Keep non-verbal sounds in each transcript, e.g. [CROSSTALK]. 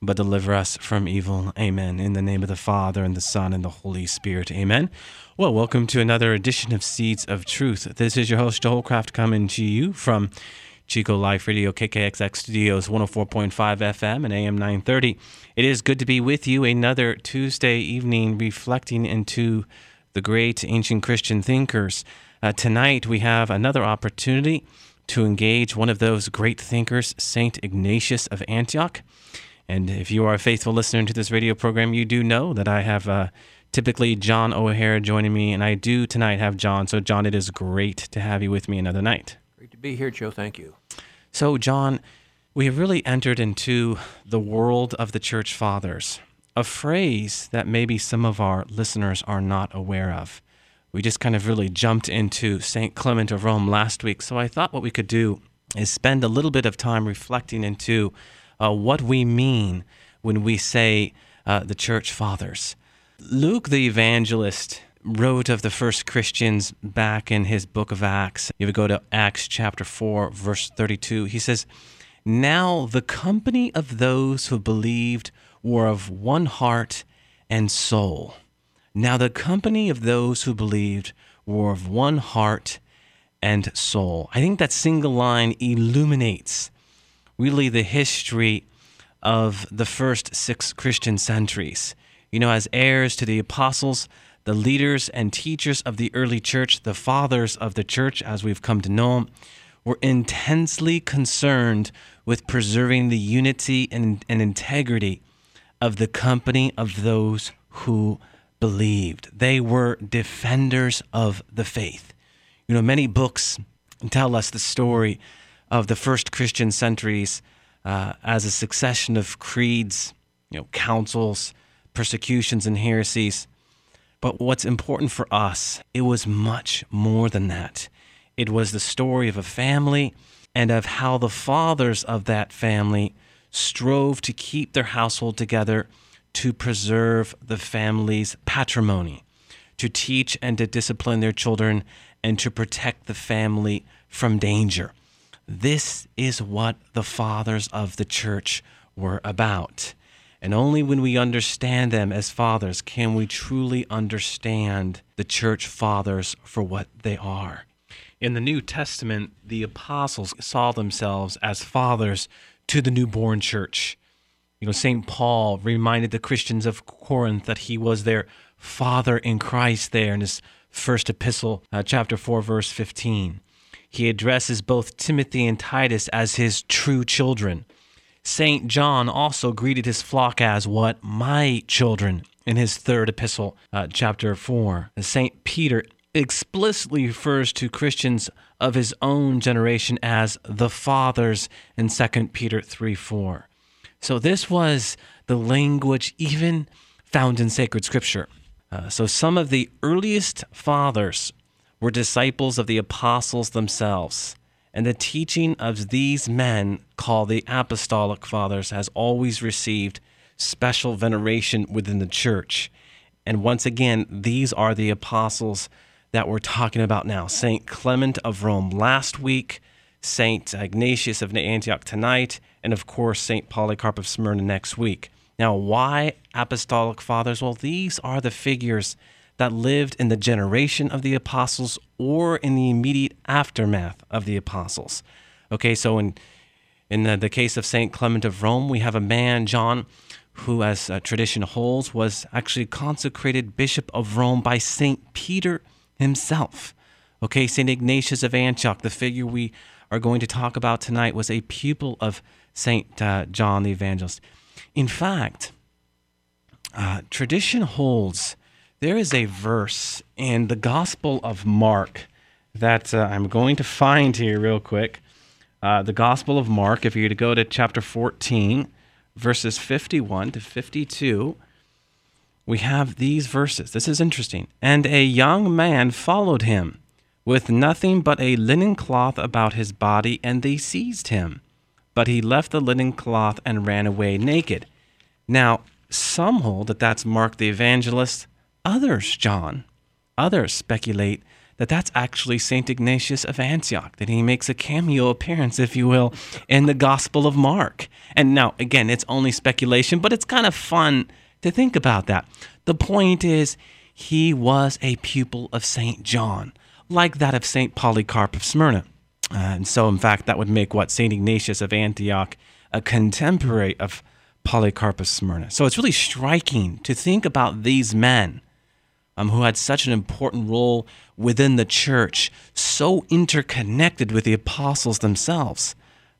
but deliver us from evil. Amen. In the name of the Father, and the Son, and the Holy Spirit. Amen. Well, welcome to another edition of Seeds of Truth. This is your host, Joe Hollcraft, coming to you from Chico Life Radio, KKXX Studios, 104.5 FM and AM 930. It is good to be with you another Tuesday evening reflecting into the great ancient Christian thinkers. Uh, tonight, we have another opportunity to engage one of those great thinkers, St. Ignatius of Antioch. And if you are a faithful listener to this radio program, you do know that I have uh, typically John O'Hara joining me, and I do tonight have John. So, John, it is great to have you with me another night. Great to be here, Joe. Thank you. So, John, we have really entered into the world of the church fathers, a phrase that maybe some of our listeners are not aware of. We just kind of really jumped into St. Clement of Rome last week. So, I thought what we could do is spend a little bit of time reflecting into uh, what we mean when we say uh, the church fathers. Luke the evangelist wrote of the first Christians back in his book of Acts. You would go to Acts chapter 4, verse 32. He says, Now the company of those who believed were of one heart and soul. Now the company of those who believed were of one heart and soul. I think that single line illuminates really the history of the first six Christian centuries you know, as heirs to the apostles, the leaders and teachers of the early church, the fathers of the church, as we've come to know them, were intensely concerned with preserving the unity and, and integrity of the company of those who believed. They were defenders of the faith. You know, many books tell us the story of the first Christian centuries uh, as a succession of creeds, you know, councils, persecutions and heresies. But what's important for us, it was much more than that. It was the story of a family and of how the fathers of that family strove to keep their household together to preserve the family's patrimony, to teach and to discipline their children, and to protect the family from danger. This is what the fathers of the church were about. And only when we understand them as fathers can we truly understand the church fathers for what they are. In the New Testament, the apostles saw themselves as fathers to the newborn church. You know, St. Paul reminded the Christians of Corinth that he was their father in Christ there in his first epistle, uh, chapter 4, verse 15. He addresses both Timothy and Titus as his true children. St. John also greeted his flock as what? My children in his third epistle, uh, chapter 4. St. Peter explicitly refers to Christians of his own generation as the fathers in 2 Peter 3 4. So this was the language even found in sacred scripture. Uh, so some of the earliest fathers were disciples of the apostles themselves. And the teaching of these men, called the Apostolic Fathers, has always received special veneration within the church. And once again, these are the apostles that we're talking about now St. Clement of Rome last week, St. Ignatius of Antioch tonight, and of course, St. Polycarp of Smyrna next week. Now, why Apostolic Fathers? Well, these are the figures that lived in the generation of the apostles or in the immediate aftermath of the apostles. Okay, so in in the, the case of Saint Clement of Rome, we have a man, John, who, as uh, tradition holds, was actually consecrated bishop of Rome by Saint Peter himself. Okay, Saint Ignatius of Antioch, the figure we are going to talk about tonight, was a pupil of Saint uh, John the Evangelist. In fact, uh, tradition holds there is a verse in the Gospel of Mark that uh, I'm going to find here real quick. Uh, the Gospel of Mark, if you were to go to chapter 14, verses 51 to 52, we have these verses. This is interesting. And a young man followed him with nothing but a linen cloth about his body, and they seized him. But he left the linen cloth and ran away naked. Now, some hold that that's Mark the evangelist, others, John. Others speculate that that's actually St. Ignatius of Antioch, that he makes a cameo appearance, if you will, in the Gospel of Mark. And now, again, it's only speculation, but it's kind of fun to think about that. The point is, he was a pupil of St. John, like that of St. Polycarp of Smyrna. And so, in fact, that would make what St. Ignatius of Antioch a contemporary of Polycarp of Smyrna. So it's really striking to think about these men um, who had such an important role within the church, so interconnected with the apostles themselves.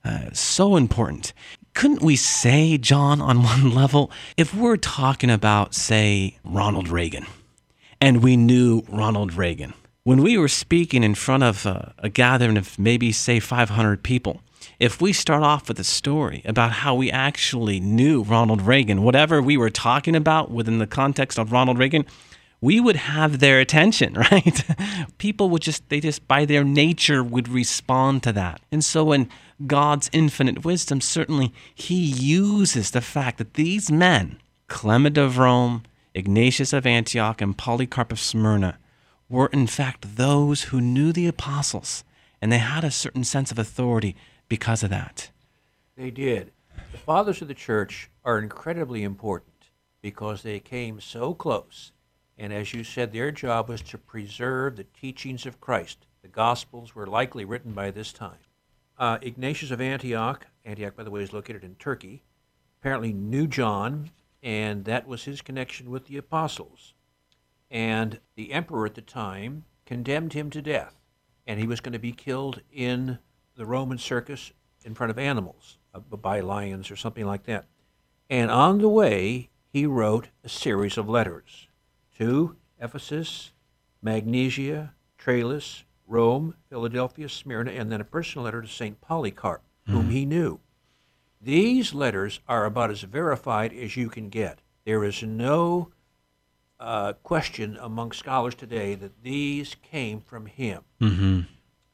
Uh, so important. Couldn't we say, John, on [LAUGHS] one level, if we're talking about, say, Ronald Reagan, and we knew Ronald Reagan, when we were speaking in front of a, a gathering of maybe, say, 500 people, if we start off with a story about how we actually knew Ronald Reagan, whatever we were talking about within the context of Ronald Reagan, we would have their attention, [LAUGHS] right? People would just, they just by their nature would respond to that. And so, in God's infinite wisdom, certainly He uses the fact that these men, Clement of Rome, Ignatius of Antioch, and Polycarp of Smyrna, were in fact those who knew the apostles, and they had a certain sense of authority because of that. They did. The fathers of the church are incredibly important because they came so close. And as you said, their job was to preserve the teachings of Christ. The Gospels were likely written by this time. Uh, Ignatius of Antioch, Antioch, by the way, is located in Turkey, apparently knew John, and that was his connection with the apostles. And the emperor at the time condemned him to death, and he was going to be killed in the Roman circus in front of animals, uh, by lions or something like that. And on the way, he wrote a series of letters to Ephesus, Magnesia, Tralles, Rome, Philadelphia, Smyrna, and then a personal letter to St. Polycarp, mm. whom he knew. These letters are about as verified as you can get. There is no uh, question among scholars today that these came from him. Mm-hmm.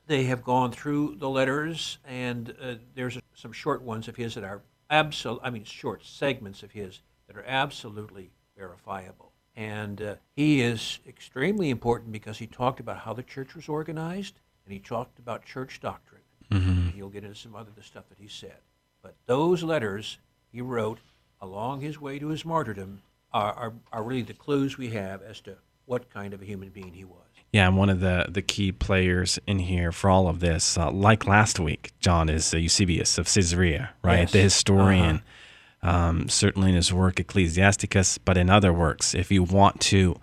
They have gone through the letters, and uh, there's some short ones of his that are absolute. I mean, short segments of his that are absolutely verifiable. And uh, he is extremely important because he talked about how the church was organized, and he talked about church doctrine. Mm-hmm. He'll get into some other stuff that he said. But those letters he wrote along his way to his martyrdom are, are, are really the clues we have as to what kind of a human being he was. Yeah, and one of the, the key players in here for all of this, uh, like last week, John, is uh, Eusebius of Caesarea, right? Yes. The historian, uh-huh. Um, certainly in his work Ecclesiasticus, but in other works. If you want to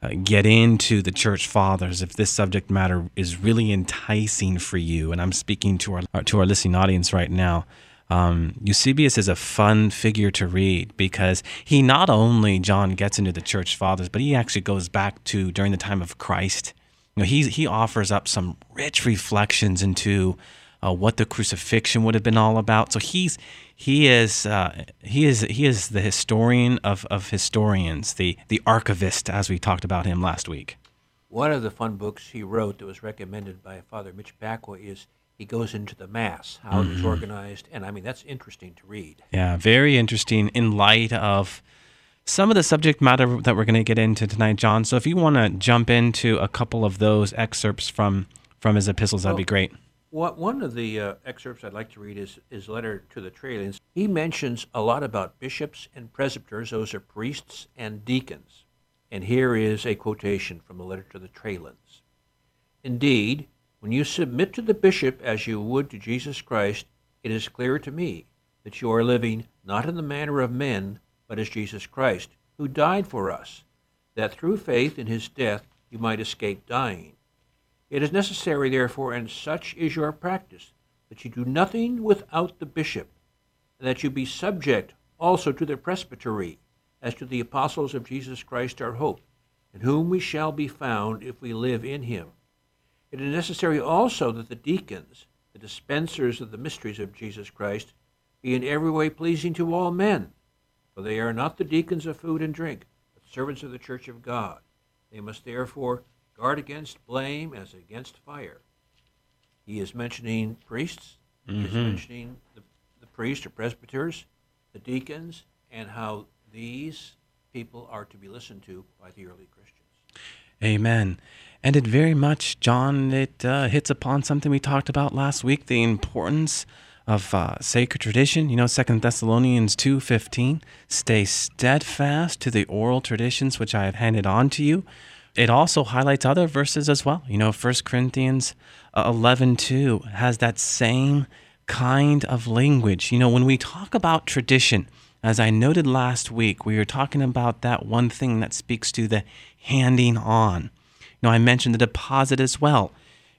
uh, get into the church fathers, if this subject matter is really enticing for you, and I'm speaking to our, to our listening audience right now, um, Eusebius is a fun figure to read because he not only John gets into the church fathers, but he actually goes back to during the time of Christ. You know, he he offers up some rich reflections into uh, what the crucifixion would have been all about. So he's he is uh, he is he is the historian of, of historians, the the archivist, as we talked about him last week. One of the fun books he wrote that was recommended by Father Mitch Pacwa is he goes into the mass, how mm-hmm. it's organized, and I mean that's interesting to read. Yeah, very interesting in light of some of the subject matter that we're going to get into tonight, John. So if you want to jump into a couple of those excerpts from from his epistles, that'd be great. What, one of the uh, excerpts I'd like to read is his letter to the Trallians. He mentions a lot about bishops and presbyters; those are priests and deacons. And here is a quotation from the letter to the Trallians. Indeed, when you submit to the bishop as you would to Jesus Christ, it is clear to me that you are living not in the manner of men, but as Jesus Christ, who died for us, that through faith in his death you might escape dying. It is necessary, therefore, and such is your practice, that you do nothing without the bishop, and that you be subject also to the presbytery, as to the apostles of Jesus Christ our hope, in whom we shall be found if we live in him. It is necessary also that the deacons, the dispensers of the mysteries of Jesus Christ, be in every way pleasing to all men. For they are not the deacons of food and drink, but servants of the church of God. They must therefore Guard against blame as against fire. He is mentioning priests. He is mentioning the, the priests or presbyters, the deacons, and how these people are to be listened to by the early Christians. Amen. And it very much, John, it uh, hits upon something we talked about last week: the importance of uh, sacred tradition. You know, Second Thessalonians two fifteen. Stay steadfast to the oral traditions which I have handed on to you. It also highlights other verses as well. You know, First Corinthians uh, eleven two has that same kind of language. You know, when we talk about tradition, as I noted last week, we were talking about that one thing that speaks to the handing on. You know, I mentioned the deposit as well.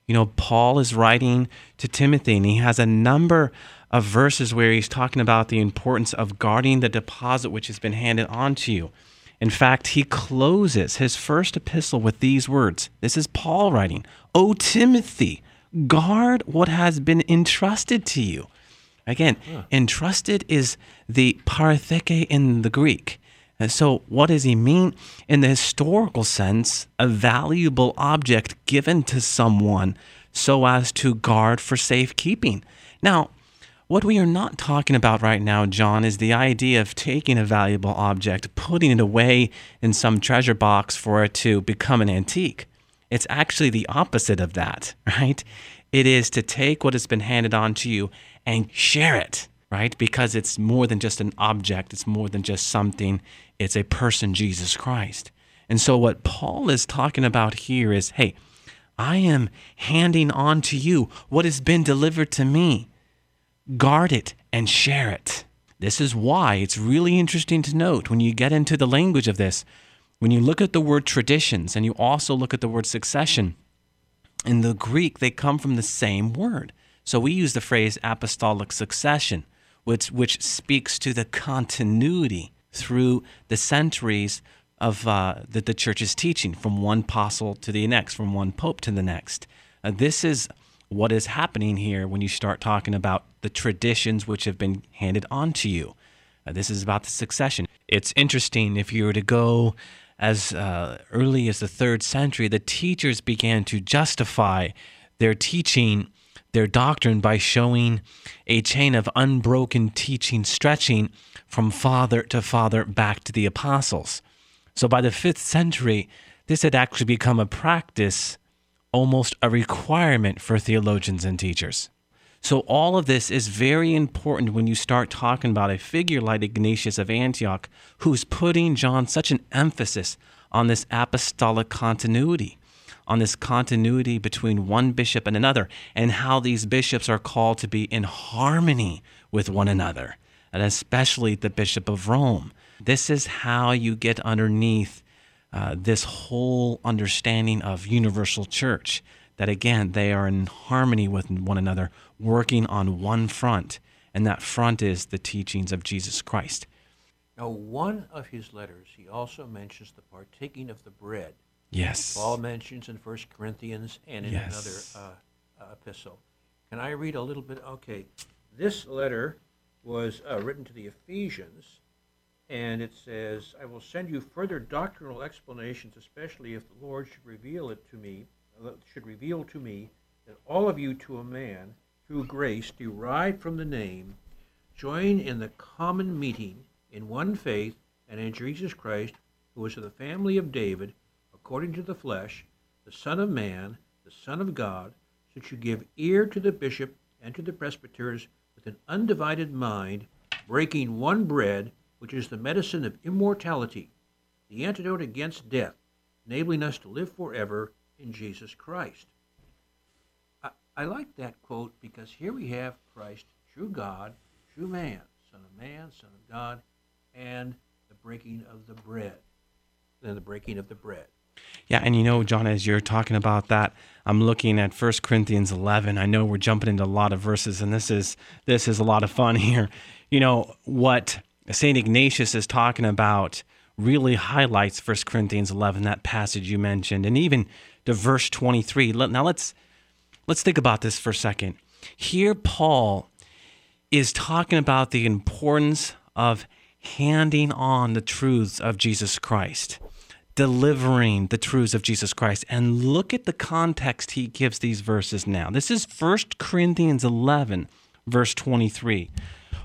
You know, Paul is writing to Timothy, and he has a number of verses where he's talking about the importance of guarding the deposit which has been handed on to you. In fact, he closes his first epistle with these words. This is Paul writing, O Timothy, guard what has been entrusted to you. Again, entrusted is the paratheke in the Greek. And so, what does he mean? In the historical sense, a valuable object given to someone so as to guard for safekeeping. Now, what we are not talking about right now, John, is the idea of taking a valuable object, putting it away in some treasure box for it to become an antique. It's actually the opposite of that, [LAUGHS] right? It is to take what has been handed on to you and share it, right? Because it's more than just an object, it's more than just something, it's a person, Jesus Christ. And so, what Paul is talking about here is hey, I am handing on to you what has been delivered to me. Guard it and share it. This is why it's really interesting to note when you get into the language of this, when you look at the word traditions and you also look at the word succession, in the Greek, they come from the same word. So we use the phrase apostolic succession, which, which speaks to the continuity through the centuries of uh, the, church is teaching, from one apostle to the next, from one pope to the next. Uh, this is what is happening here when you start talking about the traditions which have been handed on to you. Uh, this is about the succession. It's interesting if you were to go as uh, early as the third century, the teachers began to justify their teaching, their doctrine, by showing a chain of unbroken teaching stretching from father to father back to the apostles. So by the fifth century, this had actually become a practice, almost a requirement for theologians and teachers. So, all of this is very important when you start talking about a figure like Ignatius of Antioch, who's putting John such an emphasis on this apostolic continuity, on this continuity between one bishop and another, and how these bishops are called to be in harmony with one another, and especially the Bishop of Rome. This is how you get underneath uh, this whole understanding of universal church that again they are in harmony with one another working on one front and that front is the teachings of jesus christ Now, one of his letters, he also mentions the partaking of the bread. yes Paul mentions in First Corinthians and in Yes. another uh, uh, epistle. Can I read a little bit? Okay. This letter was uh, written to the Ephesians, and it says, I will send you further doctrinal explanations, especially if the Lord should reveal it to me, uh, should reveal to me that all of you to a man, through grace derived from the name, join in the common meeting in one faith and in Jesus Christ, who is of the family of David, according to the flesh, the Son of Man, the Son of God, since you give ear to the bishop and to the presbyters with an undivided mind, breaking one bread, which is the medicine of immortality, the antidote against death, enabling us to live forever in Jesus Christ. I, I like that quote because here we have Christ, true God, true man, Son of Man, Son of God, and the breaking of the bread. Then the breaking of the bread. Yeah, and you know, John, as you're talking about that, I'm looking at 1 Corinthians 11. I know we're jumping into a lot of verses, and this is this is a lot of fun [LAUGHS] here. You know what Saint Ignatius is talking about really highlights 1 Corinthians 11, that passage you mentioned, and even to verse 23. Now let's let's think about this for a second. Here, Paul is talking about the importance of handing on the truths of Jesus Christ. delivering the truths of Jesus Christ. And look at the context he gives these verses now. This is 1 Corinthians 11, verse 23.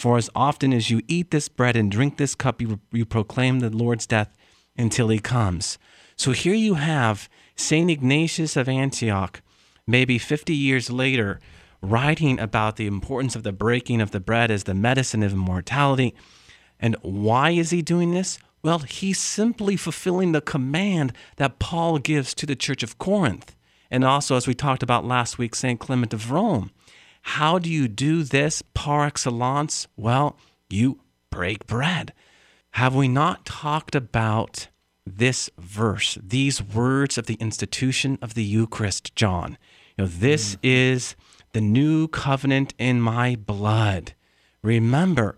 For as often as you eat this bread and drink this cup, you, you proclaim the Lord's death until he comes. So here you have St. Ignatius of Antioch, maybe 50 years later, writing about the importance of the breaking of the bread as the medicine of immortality. And why is he doing this? Well, he's simply fulfilling the command that Paul gives to the church of Corinth. And also, as we talked about last week, St. Clement of Rome. How do you do this par excellence? Well, you break bread. Have we not talked about this verse, these words of the institution of the Eucharist, John? You know, this mm. is the new covenant in my blood. Remember,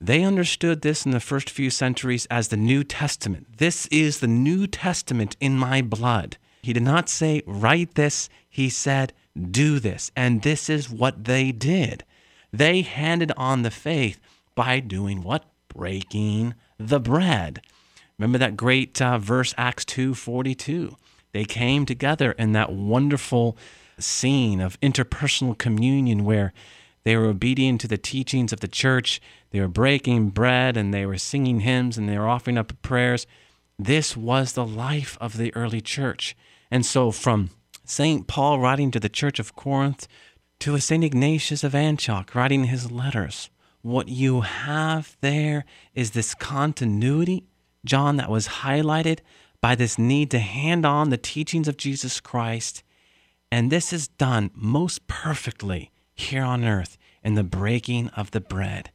they understood this in the first few centuries as the New Testament. This is the New Testament in my blood. He did not say, write this. He said, do this. And this is what they did. They handed on the faith by doing what? Breaking the bread. Remember that great uh, verse, Acts 2 42. They came together in that wonderful scene of interpersonal communion where they were obedient to the teachings of the church. They were breaking bread and they were singing hymns and they were offering up prayers. This was the life of the early church. And so, from St. Paul writing to the church of Corinth to St. Ignatius of Antioch writing his letters, what you have there is this continuity, John, that was highlighted by this need to hand on the teachings of Jesus Christ. And this is done most perfectly here on earth in the breaking of the bread.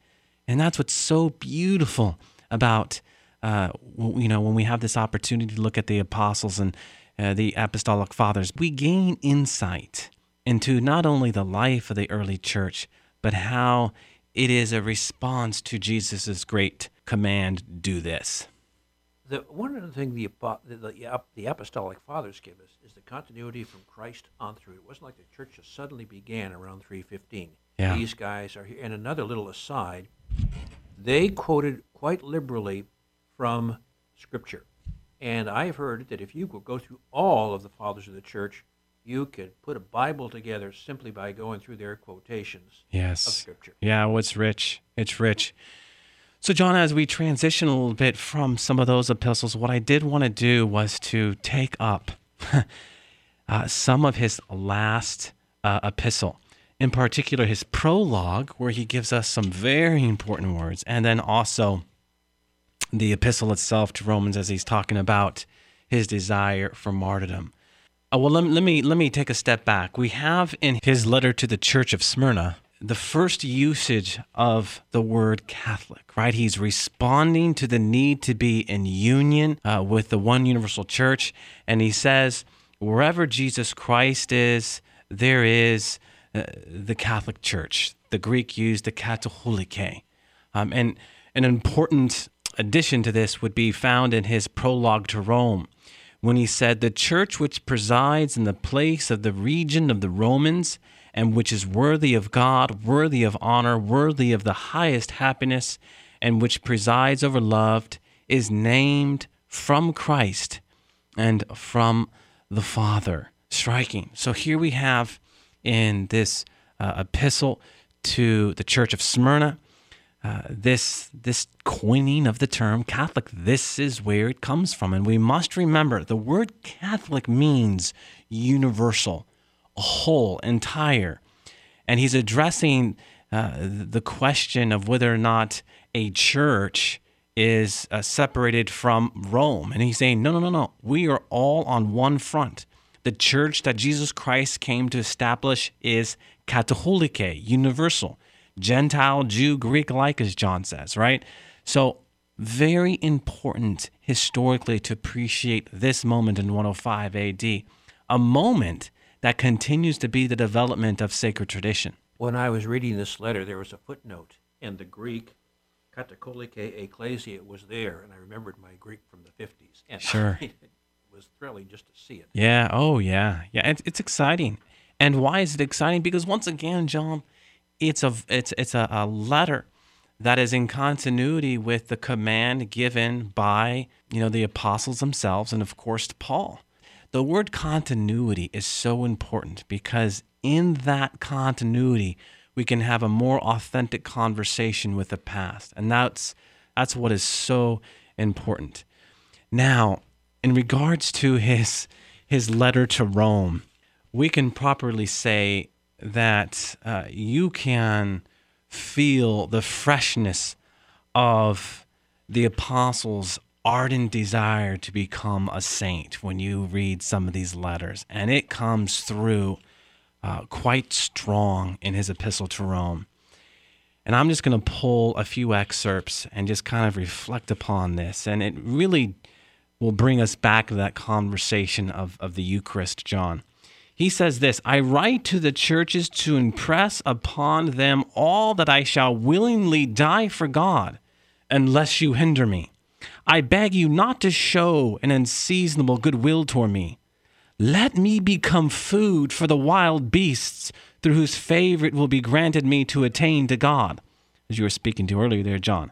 And that's what's so beautiful about, uh, you know, when we have this opportunity to look at the apostles and uh, the apostolic fathers, we gain insight into not only the life of the early church, but how it is a response to Jesus' great command do this. The, one of the things the, the, the, apostolic fathers give us is the continuity from Christ on through. It wasn't like the church just suddenly began around 315. Yeah. These guys are here. And another little aside, they quoted quite liberally from Scripture. And I've heard that if you could go through all of the fathers of the church, you could put a Bible together simply by going through their quotations yes. of Scripture. Yeah, well, it's rich. It's rich. So, John, as we transition a little bit from some of those epistles, what I did want to do was to take up [LAUGHS] uh, some of his last uh, epistle, in particular his prologue, where he gives us some very important words, and then also the epistle itself to Romans as he's talking about his desire for martyrdom. Uh, well, let, let, me let me take a step back. We have in his letter to the church of Smyrna the first usage of the word Catholic, right? He's responding to the need to be in union uh, with the one universal church. And he says, wherever Jesus Christ is, there is uh, the Catholic Church. The Greek used the katholike. Um, and an important addition to this would be found in his prologue to Rome when he said, The church which presides in the place of the region of the Romans and which is worthy of God, worthy of honor, worthy of the highest happiness, and which presides over loved, is named from Christ and from the Father. Striking. So here we have in this uh, epistle to the church of Smyrna. Uh, this this coining of the term Catholic. This is where it comes from, and we must remember the word Catholic means universal whole, entire. And he's addressing uh, the question of whether or not a church is uh, separated from Rome. And he's saying, no, no, no, no. We are all on one front. The church that Jesus Christ came to establish is katholike, universal, Gentile, Jew, Greek alike, as John says, right? So very important historically to appreciate this moment in 105 AD, a moment that continues to be the development of sacred tradition. When I was reading this letter, there was a footnote, and the Greek katakolike ecclesia was there, and I remembered my Greek from the 50s. And Sure. [LAUGHS] it was thrilling just to see it. Yeah. Oh, yeah. Yeah. It's, it's exciting. And why is it exciting? Because once again, John, it's a it's it's a, a letter that is in continuity with the command given by you know the apostles themselves, and of course Paul. The word continuity is so important because in that continuity we can have a more authentic conversation with the past, and that's that's what is so important. Now, in regards to his his letter to Rome, we can properly say that uh, you can feel the freshness of the apostles' ardent desire to become a saint when you read some of these letters, and it comes through uh, quite strong in his epistle to Rome. And I'm just going to pull a few excerpts and just kind of reflect upon this. And it really will bring us back to that conversation of, of the Eucharist, John. He says this I write to the churches to impress upon them all that I shall willingly die for God, unless you hinder me. I beg you not to show an unseasonable goodwill toward me. Let me become food for the wild beasts through whose favor it will be granted me to attain to God. As you were speaking to earlier there, John.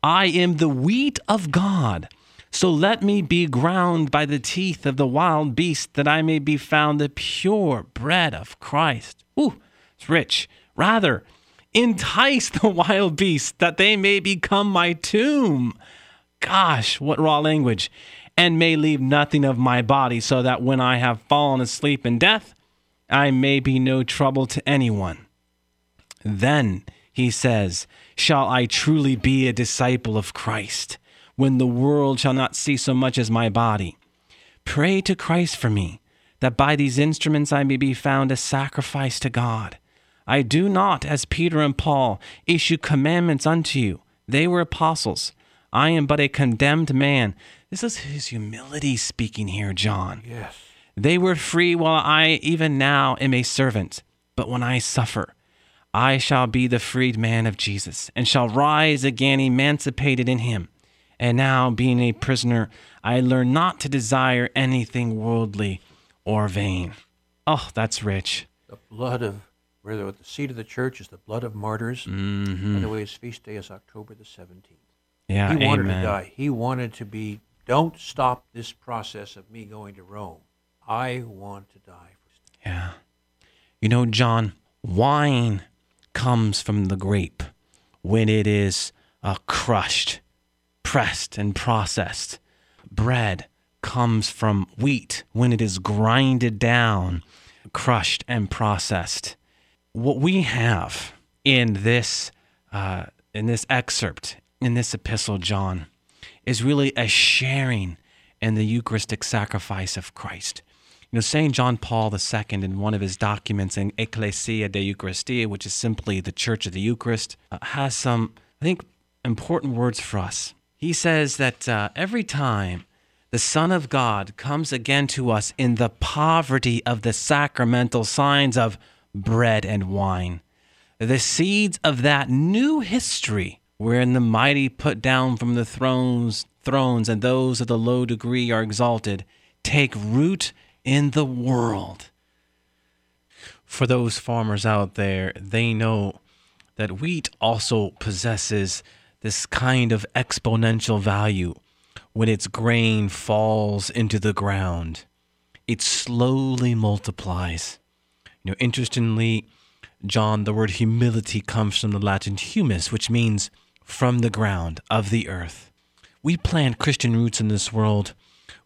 I am the wheat of God. So let me be ground by the teeth of the wild beast, that I may be found the pure bread of Christ. Ooh, it's rich. Rather, entice the wild beasts, that they may become my tomb. Gosh, what raw language. And may leave nothing of my body, so that when I have fallen asleep in death, I may be no trouble to anyone. Then, he says, shall I truly be a disciple of Christ, when the world shall not see so much as my body. Pray to Christ for me, that by these instruments I may be found a sacrifice to God. I do not, as Peter and Paul, issue commandments unto you. They were apostles. I am but a condemned man. This is his humility speaking here, John. Yes. They were free while I even now am a servant. But when I suffer, I shall be the freed man of Jesus, and shall rise again emancipated in him. And now, being a prisoner, I learn not to desire anything worldly or vain. Oh, that's rich. The blood of, where the, the seat of the church is the blood of martyrs. Mm-hmm. By the way, his feast day is October the 17th. Yeah, he wanted amen. to die. He wanted to be, don't stop this process of me going to Rome. I want to die. For Yeah. You know, John, wine comes from the grape when it is uh, crushed, pressed, and processed. Bread comes from wheat when it is grinded down, crushed, and processed. What we have in this uh, in this excerpt in this epistle, John, is really a sharing in the Eucharistic sacrifice of Christ. You know, St. John Paul II, in one of his documents in Ecclesia de Eucharistia, which is simply the Church of the Eucharist, uh, has some, I think, important words for us. He says that uh, every time the Son of God comes again to us in the poverty of the sacramental signs of bread and wine, the seeds of that new history wherein the mighty put down from the thrones thrones and those of the low degree are exalted take root in the world. For those farmers out there they know that wheat also possesses this kind of exponential value when its grain falls into the ground it slowly multiplies you know interestingly John, the word humility comes from the Latin humus, which means from the ground of the earth. We plant Christian roots in this world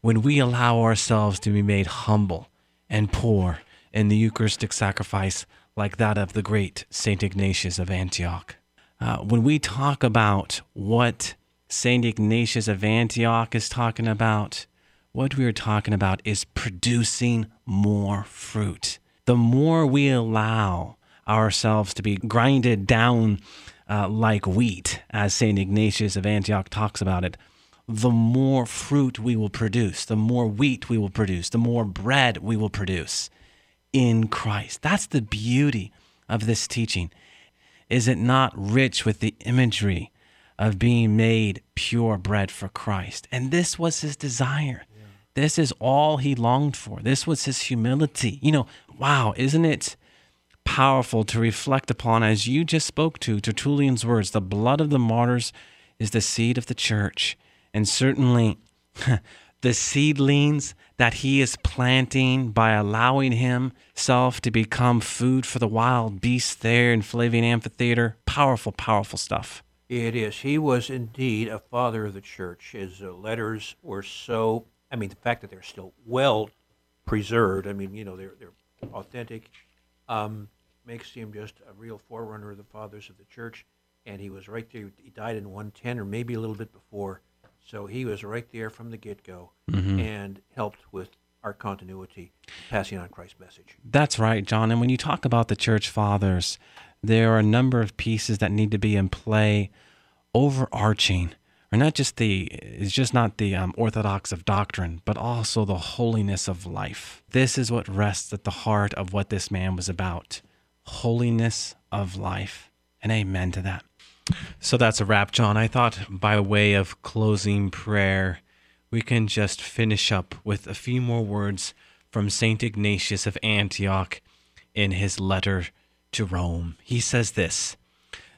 when we allow ourselves to be made humble and poor in the Eucharistic sacrifice, like that of the great Saint Ignatius of Antioch. Uh, when we talk about what Saint Ignatius of Antioch is talking about, what we are talking about is producing more fruit. The more we allow ourselves to be grinded down uh, like wheat, as St. Ignatius of Antioch talks about it, the more fruit we will produce, the more wheat we will produce, the more bread we will produce in Christ. That's the beauty of this teaching. Is it not rich with the imagery of being made pure bread for Christ? And this was his desire. Yeah. This is all he longed for. This was his humility. You know, wow, isn't it powerful to reflect upon as you just spoke to Tertullian's words? The blood of the martyrs is the seed of the church. And certainly [LAUGHS] the seedlings that he is planting by allowing himself to become food for the wild beasts there in Flavian Amphitheater. Powerful, powerful stuff. It is. He was indeed a father of the church. His uh, letters were so, I mean, the fact that they're still well preserved, I mean, you know, they're, they're authentic, um, makes him just a real forerunner of the fathers of the church. And he was right there. He died in 110 or maybe a little bit before so he was right there from the get go mm-hmm. and helped with our continuity, passing on Christ's message. That's right, John. And when you talk about the church fathers, there are a number of pieces that need to be in play, overarching, or not just the it's just not the um, orthodox of doctrine, but also the holiness of life. This is what rests at the heart of what this man was about: holiness of life. And amen to that. So that's a wrap, John. I thought by way of closing prayer, we can just finish up with a few more words from St. Ignatius of Antioch in his letter to Rome. He says this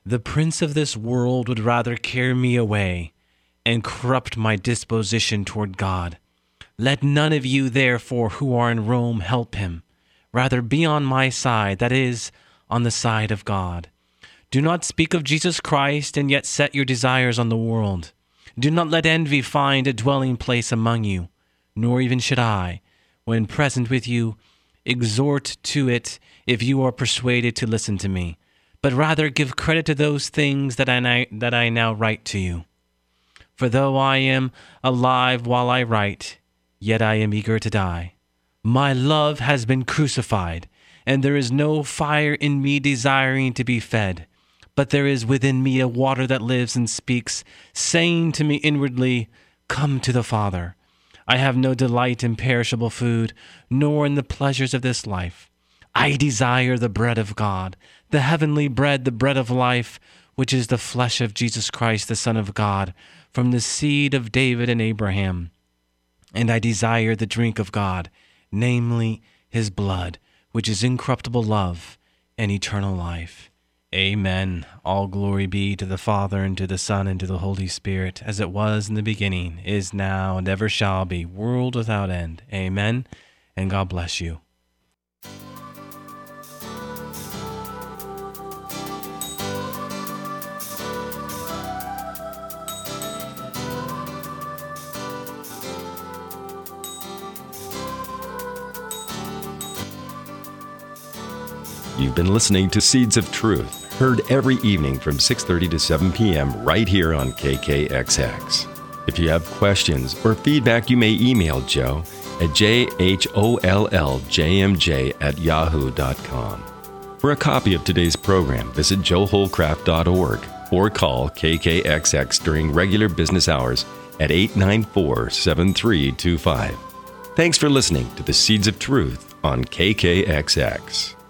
The prince of this world would rather carry me away and corrupt my disposition toward God. Let none of you, therefore, who are in Rome, help him. Rather be on my side, that is, on the side of God. Do not speak of Jesus Christ and yet set your desires on the world. Do not let envy find a dwelling place among you, nor even should I, when present with you, exhort to it if you are persuaded to listen to me, but rather give credit to those things that I, that I now write to you. For though I am alive while I write, yet I am eager to die. My love has been crucified, and there is no fire in me desiring to be fed but there is within me a water that lives and speaks, saying to me inwardly, Come to the Father. I have no delight in perishable food, nor in the pleasures of this life. I desire the bread of God, the heavenly bread, the bread of life, which is the flesh of Jesus Christ, the Son of God, from the seed of David and Abraham. And I desire the drink of God, namely his blood, which is incorruptible love and eternal life. Amen. All glory be to the Father, and to the Son, and to the Holy Spirit, as it was in the beginning, is now, and ever shall be, world without end. Amen. And God bless you. You've been listening to Seeds of Truth heard every evening from 6:30 to 7 p.m. right here on KKXX. If you have questions or feedback, you may email Joe at jholljmj at yahoo.com. For a copy of today's program, visit joehollcraft.org or call KKXX during regular business hours at 894 7325. Thanks for listening to the Seeds of Truth on KKXX.